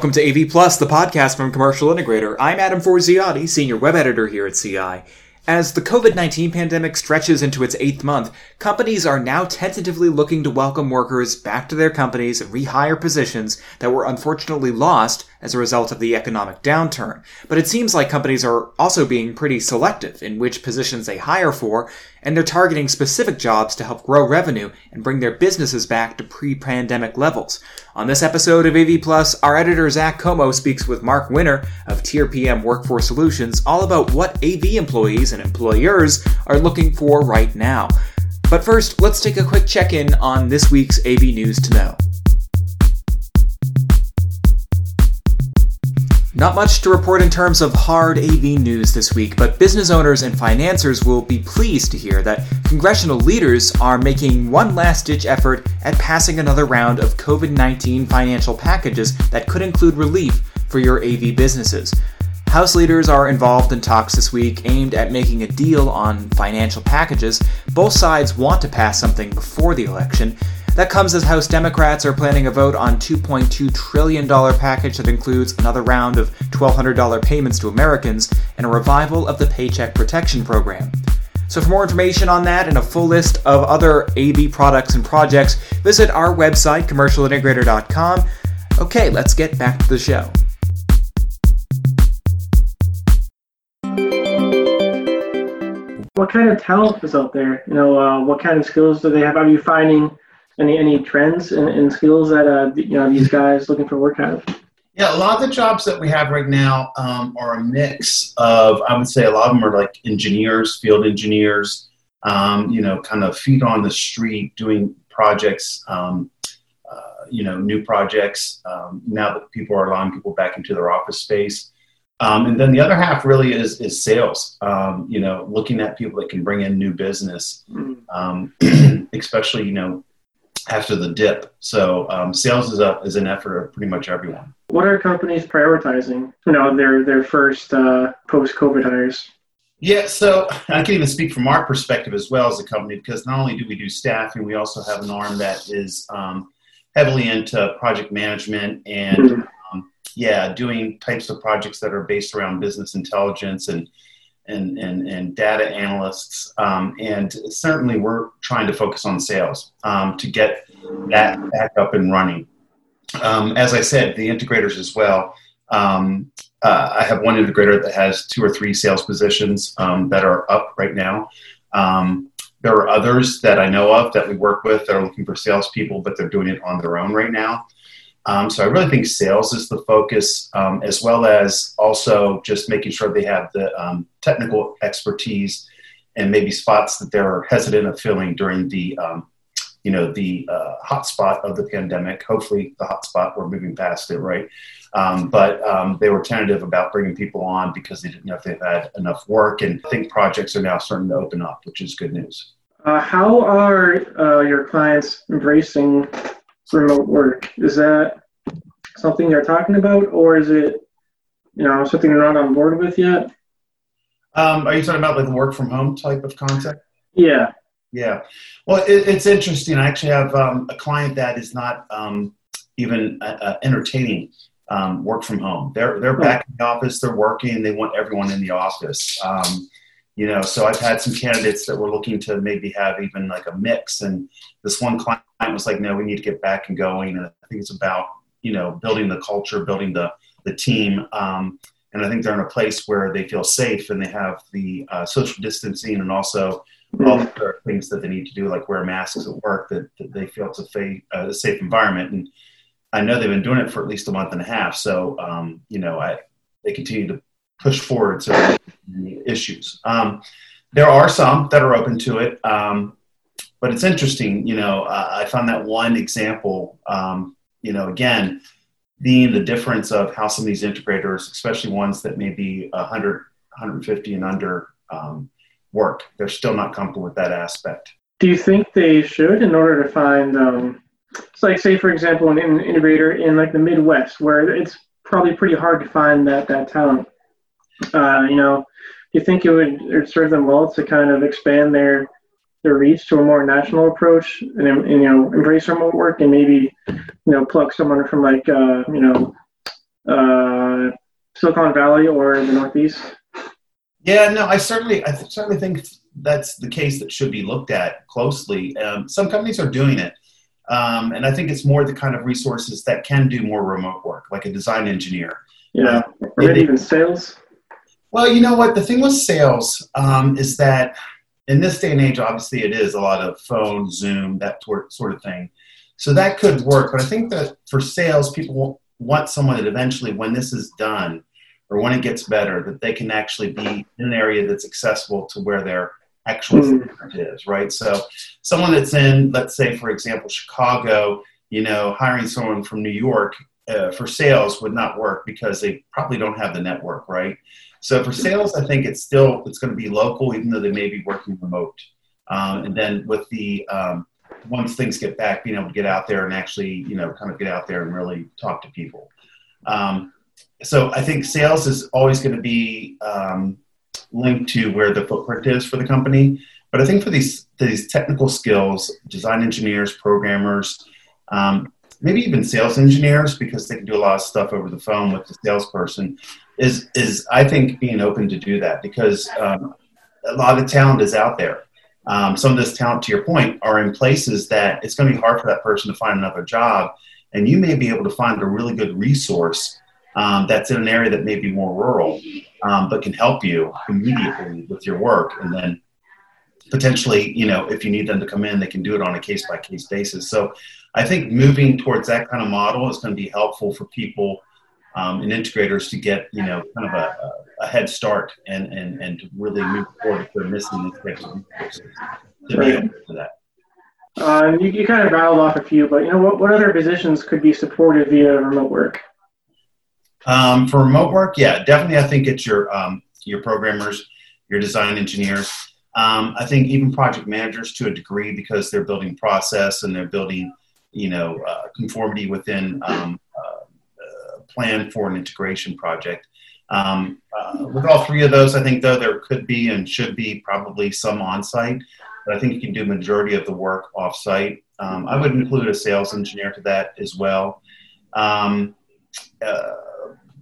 Welcome to AV Plus, the podcast from Commercial Integrator. I'm Adam Forziati, Senior Web Editor here at CI. As the COVID 19 pandemic stretches into its eighth month, companies are now tentatively looking to welcome workers back to their companies and rehire positions that were unfortunately lost as a result of the economic downturn. But it seems like companies are also being pretty selective in which positions they hire for, and they're targeting specific jobs to help grow revenue and bring their businesses back to pre-pandemic levels. On this episode of AV Plus, our editor Zach Como speaks with Mark Winner of Tier PM Workforce Solutions all about what AV employees and employers are looking for right now. But first, let's take a quick check-in on this week's AV News to Know. Not much to report in terms of hard AV news this week, but business owners and financiers will be pleased to hear that congressional leaders are making one last ditch effort at passing another round of COVID 19 financial packages that could include relief for your AV businesses. House leaders are involved in talks this week aimed at making a deal on financial packages. Both sides want to pass something before the election, that comes as House Democrats are planning a vote on $2.2 trillion package that includes another round of $1,200 payments to Americans and a revival of the Paycheck Protection Program. So, for more information on that and a full list of other AV products and projects, visit our website, commercialintegrator.com. Okay, let's get back to the show. What kind of talent is out there? You know, uh, what kind of skills do they have? Are you finding any any trends and, skills that uh, you know these guys looking for work have? Yeah, a lot of the jobs that we have right now um, are a mix of, I would say a lot of them are like engineers, field engineers, um, you know, kind of feet on the street doing projects, um, uh, you know, new projects um, now that people are allowing people back into their office space. Um, and then the other half really is, is sales, um, you know, looking at people that can bring in new business, mm-hmm. especially, you know, after the dip. So um, sales is up is an effort of pretty much everyone. What are companies prioritizing? You know, their their first uh, post COVID hires. Yeah, so I can even speak from our perspective as well as a company because not only do we do staffing, we also have an arm that is um, heavily into project management and mm-hmm. um, yeah, doing types of projects that are based around business intelligence and and, and, and data analysts. Um, and certainly we're trying to focus on sales um, to get that back up and running. Um, as I said, the integrators as well. Um, uh, I have one integrator that has two or three sales positions um, that are up right now. Um, there are others that I know of that we work with that are looking for salespeople, but they're doing it on their own right now. Um, so I really think sales is the focus, um, as well as also just making sure they have the um, technical expertise and maybe spots that they're hesitant of filling during the, um, you know, the uh, hotspot of the pandemic. Hopefully, the hotspot we're moving past it, right? Um, but um, they were tentative about bringing people on because they didn't know if they had enough work, and I think projects are now starting to open up, which is good news. Uh, how are uh, your clients embracing remote work. Is that something they're talking about, or is it, you know, something they're not on board with yet? Um, are you talking about like work from home type of concept? Yeah. Yeah. Well, it, it's interesting. I actually have um, a client that is not um, even uh, uh entertaining um, work from home. They're they're back in the office. They're working. They want everyone in the office. Um, you know, so I've had some candidates that were looking to maybe have even like a mix, and this one client was like, "No, we need to get back and going." And I think it's about you know building the culture, building the the team, um, and I think they're in a place where they feel safe and they have the uh, social distancing and also all the things that they need to do, like wear masks at work, that, that they feel it's a, fa- uh, a, safe environment. And I know they've been doing it for at least a month and a half, so um, you know, I they continue to push forward to issues. Um, there are some that are open to it, um, but it's interesting. You know, uh, I found that one example. Um, you know, again, being the difference of how some of these integrators, especially ones that may be 100, 150 and under, um, work. They're still not comfortable with that aspect. Do you think they should, in order to find, um, it's like say for example, an integrator in like the Midwest, where it's probably pretty hard to find that that talent uh, you know, do you think it would serve them well to kind of expand their their reach to a more national approach and, and you know embrace remote work and maybe you know plug someone from like uh, you know uh, Silicon Valley or the Northeast? Yeah, no, I certainly, I certainly think that's the case that should be looked at closely. Um, some companies are doing it, um, and I think it's more the kind of resources that can do more remote work, like a design engineer. Yeah, uh, or maybe even sales. Well, you know what? The thing with sales um, is that in this day and age, obviously, it is a lot of phone, Zoom, that sort of thing. So that could work. But I think that for sales, people want someone that eventually, when this is done or when it gets better, that they can actually be in an area that's accessible to where their actual mm. is, right? So someone that's in, let's say, for example, Chicago, you know, hiring someone from New York uh, for sales would not work because they probably don't have the network, right? So for sales, I think it's still it's going to be local, even though they may be working remote. Um, and then with the um, once things get back, being able to get out there and actually, you know, kind of get out there and really talk to people. Um, so I think sales is always going to be um, linked to where the footprint is for the company. But I think for these these technical skills, design engineers, programmers, um, maybe even sales engineers, because they can do a lot of stuff over the phone with the salesperson, is is I think being open to do that because um, a lot of talent is out there. Um, some of this talent, to your point, are in places that it's going to be hard for that person to find another job, and you may be able to find a really good resource um, that's in an area that may be more rural, um, but can help you immediately with your work, and then potentially, you know, if you need them to come in, they can do it on a case by case basis. So, I think moving towards that kind of model is going to be helpful for people um, and integrators to get, you know, kind of a, a head start and, and, and to really move forward if they're missing these types of resources to right. be able to do that. Uh, you, you kind of rattled off a few, but you know what, what other positions could be supported via remote work? Um, for remote work, yeah, definitely. I think it's your um, your programmers, your design engineers. Um, I think even project managers to a degree because they're building process and they're building, you know, uh, conformity within um, plan for an integration project. Um, uh, with all three of those, I think though there could be and should be probably some on-site, but I think you can do majority of the work off-site. Um, I would include a sales engineer to that as well. Um, uh,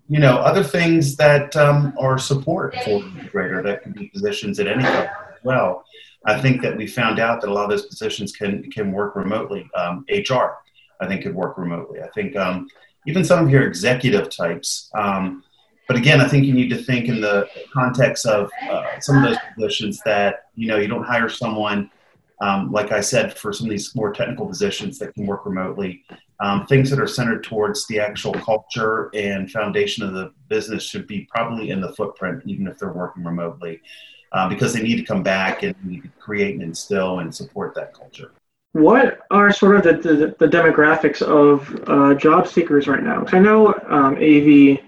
you know, other things that um, are support for the integrator that can be positions at any level as well. I think that we found out that a lot of those positions can can work remotely. Um, HR, I think, could work remotely. I think um, even some of your executive types. Um, but again, I think you need to think in the context of uh, some of those positions that you know you don't hire someone, um, like I said, for some of these more technical positions that can work remotely. Um, things that are centered towards the actual culture and foundation of the business should be probably in the footprint, even if they're working remotely, uh, because they need to come back and create and instill and support that culture. What are sort of the, the, the demographics of uh, job seekers right now? Because I know um, AV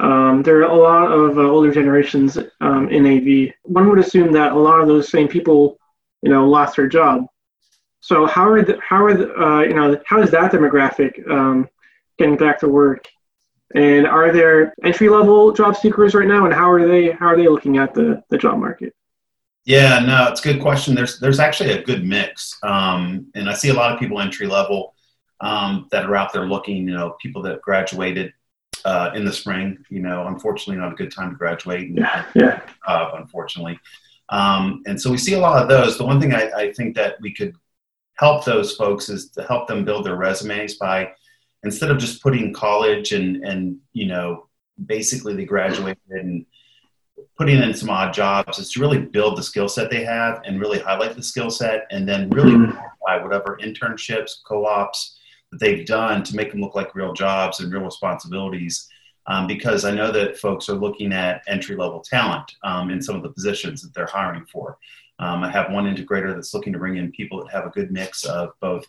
um, there are a lot of uh, older generations um, in AV. One would assume that a lot of those same people, you know, lost their job. So how are the, how are the, uh, you know how is that demographic um, getting back to work? And are there entry level job seekers right now? And how are they how are they looking at the, the job market? Yeah, no, it's a good question. There's there's actually a good mix, um, and I see a lot of people entry level um, that are out there looking. You know, people that graduated uh, in the spring. You know, unfortunately, not a good time to graduate. And, yeah, yeah. Uh, unfortunately, um, and so we see a lot of those. The one thing I, I, think that we could help those folks is to help them build their resumes by instead of just putting college and and you know basically they graduated and putting in some odd jobs is to really build the skill set they have and really highlight the skill set and then really mm-hmm. whatever internships co-ops that they've done to make them look like real jobs and real responsibilities. Um, because I know that folks are looking at entry level talent um, in some of the positions that they're hiring for. Um, I have one integrator that's looking to bring in people that have a good mix of both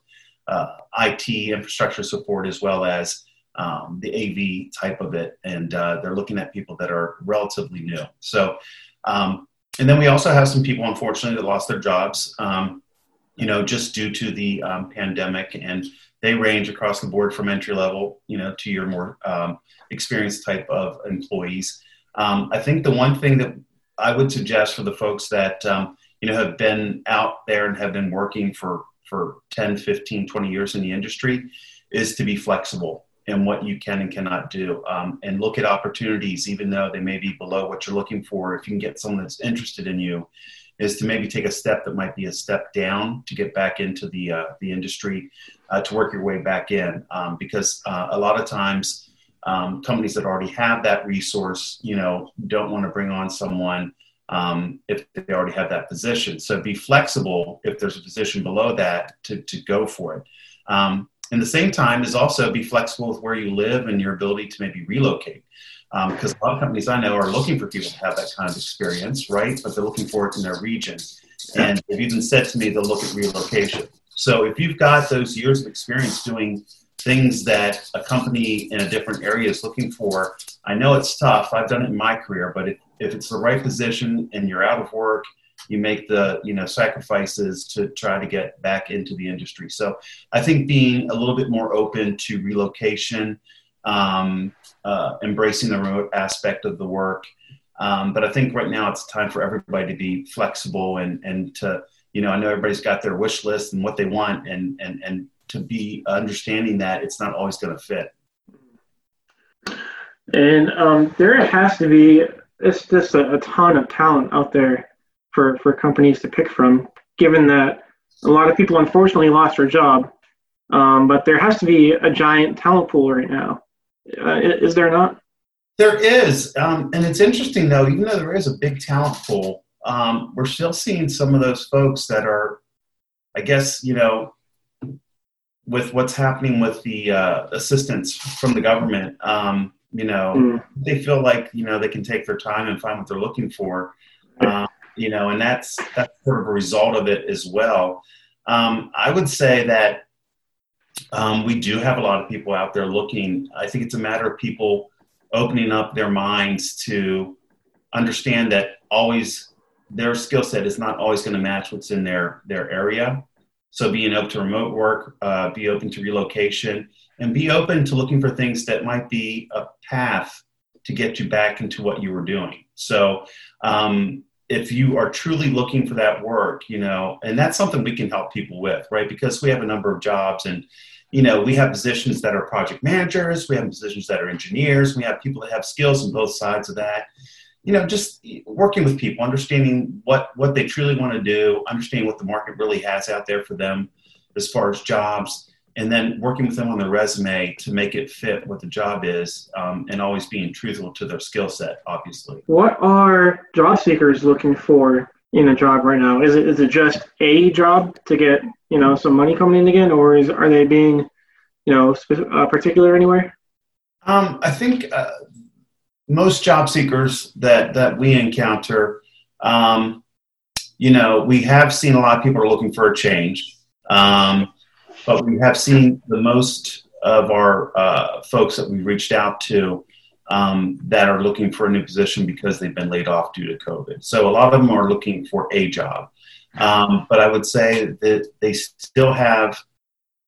uh, IT infrastructure support as well as um, the AV type of it, and uh, they're looking at people that are relatively new. So, um, and then we also have some people, unfortunately, that lost their jobs. Um, you know, just due to the pandemic and they range across the board from entry level, you know, to your more um, experienced type of employees. Um, I think the one thing that I would suggest for the folks that um, you know have been out there and have been working for for 10, 15, 20 years in the industry is to be flexible. And what you can and cannot do, um, and look at opportunities, even though they may be below what you're looking for. If you can get someone that's interested in you, is to maybe take a step that might be a step down to get back into the uh, the industry, uh, to work your way back in, um, because uh, a lot of times. Um, companies that already have that resource, you know, don't want to bring on someone um, if they already have that position. So be flexible if there's a position below that to, to go for it. In the same time is also be flexible with where you live and your ability to maybe relocate. Because um, a lot of companies I know are looking for people to have that kind of experience, right? But they're looking for it in their region. And they've even said to me they'll look at relocation. So if you've got those years of experience doing things that a company in a different area is looking for, I know it's tough. I've done it in my career, but if, if it's the right position and you're out of work you make the you know sacrifices to try to get back into the industry. So i think being a little bit more open to relocation um, uh, embracing the remote aspect of the work um, but i think right now it's time for everybody to be flexible and and to you know i know everybody's got their wish list and what they want and and and to be understanding that it's not always going to fit. And um, there has to be it's just a, a ton of talent out there for, for companies to pick from, given that a lot of people unfortunately lost their job. Um, but there has to be a giant talent pool right now. Uh, is there not? There is. Um, and it's interesting, though, even though there is a big talent pool, um, we're still seeing some of those folks that are, I guess, you know, with what's happening with the uh, assistance from the government, um, you know, mm. they feel like, you know, they can take their time and find what they're looking for. Um, you know, and that's that's sort of a result of it as well. Um, I would say that um, we do have a lot of people out there looking. I think it's a matter of people opening up their minds to understand that always their skill set is not always going to match what's in their their area. So being open to remote work, uh, be open to relocation, and be open to looking for things that might be a path to get you back into what you were doing. So um, if you are truly looking for that work, you know, and that's something we can help people with, right? Because we have a number of jobs and, you know, we have positions that are project managers, we have positions that are engineers, we have people that have skills on both sides of that. You know, just working with people, understanding what what they truly want to do, understanding what the market really has out there for them as far as jobs, and then working with them on their resume to make it fit what the job is um, and always being truthful to their skill set obviously. What are job seekers looking for in a job right now? Is it is it just a job to get you know some money coming in again or is are they being you know uh, particular anywhere? Um, i think uh, most job seekers that that we encounter um, you know we have seen a lot of people are looking for a change. Um, but we have seen the most of our uh, folks that we've reached out to um, that are looking for a new position because they've been laid off due to COVID. So a lot of them are looking for a job. Um, but I would say that they still have,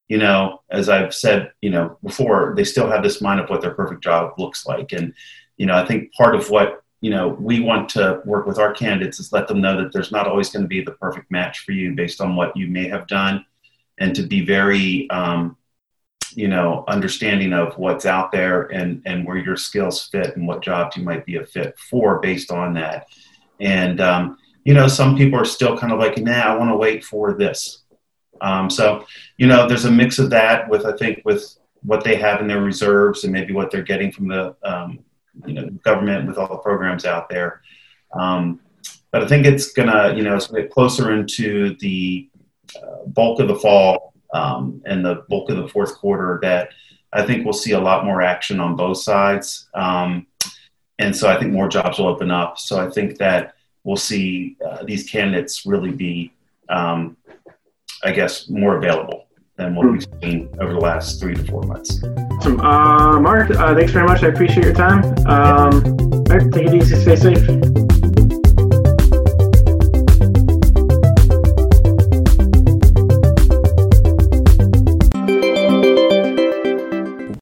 you know, as I've said, you know, before, they still have this mind of what their perfect job looks like. And, you know, I think part of what, you know, we want to work with our candidates is let them know that there's not always going to be the perfect match for you based on what you may have done and to be very um, you know understanding of what's out there and and where your skills fit and what jobs you might be a fit for based on that. And um, you know some people are still kind of like nah i want to wait for this. Um, so you know there's a mix of that with i think with what they have in their reserves and maybe what they're getting from the um, you know government with all the programs out there. Um, but i think it's gonna you know as we get closer into the bulk of the fall um, and the bulk of the fourth quarter that I think we'll see a lot more action on both sides. Um, and so I think more jobs will open up. So I think that we'll see uh, these candidates really be, um, I guess, more available than what we've seen over the last three to four months. Awesome. Uh, Mark, uh, thanks very much. I appreciate your time. Um, all right, take it easy. Stay safe.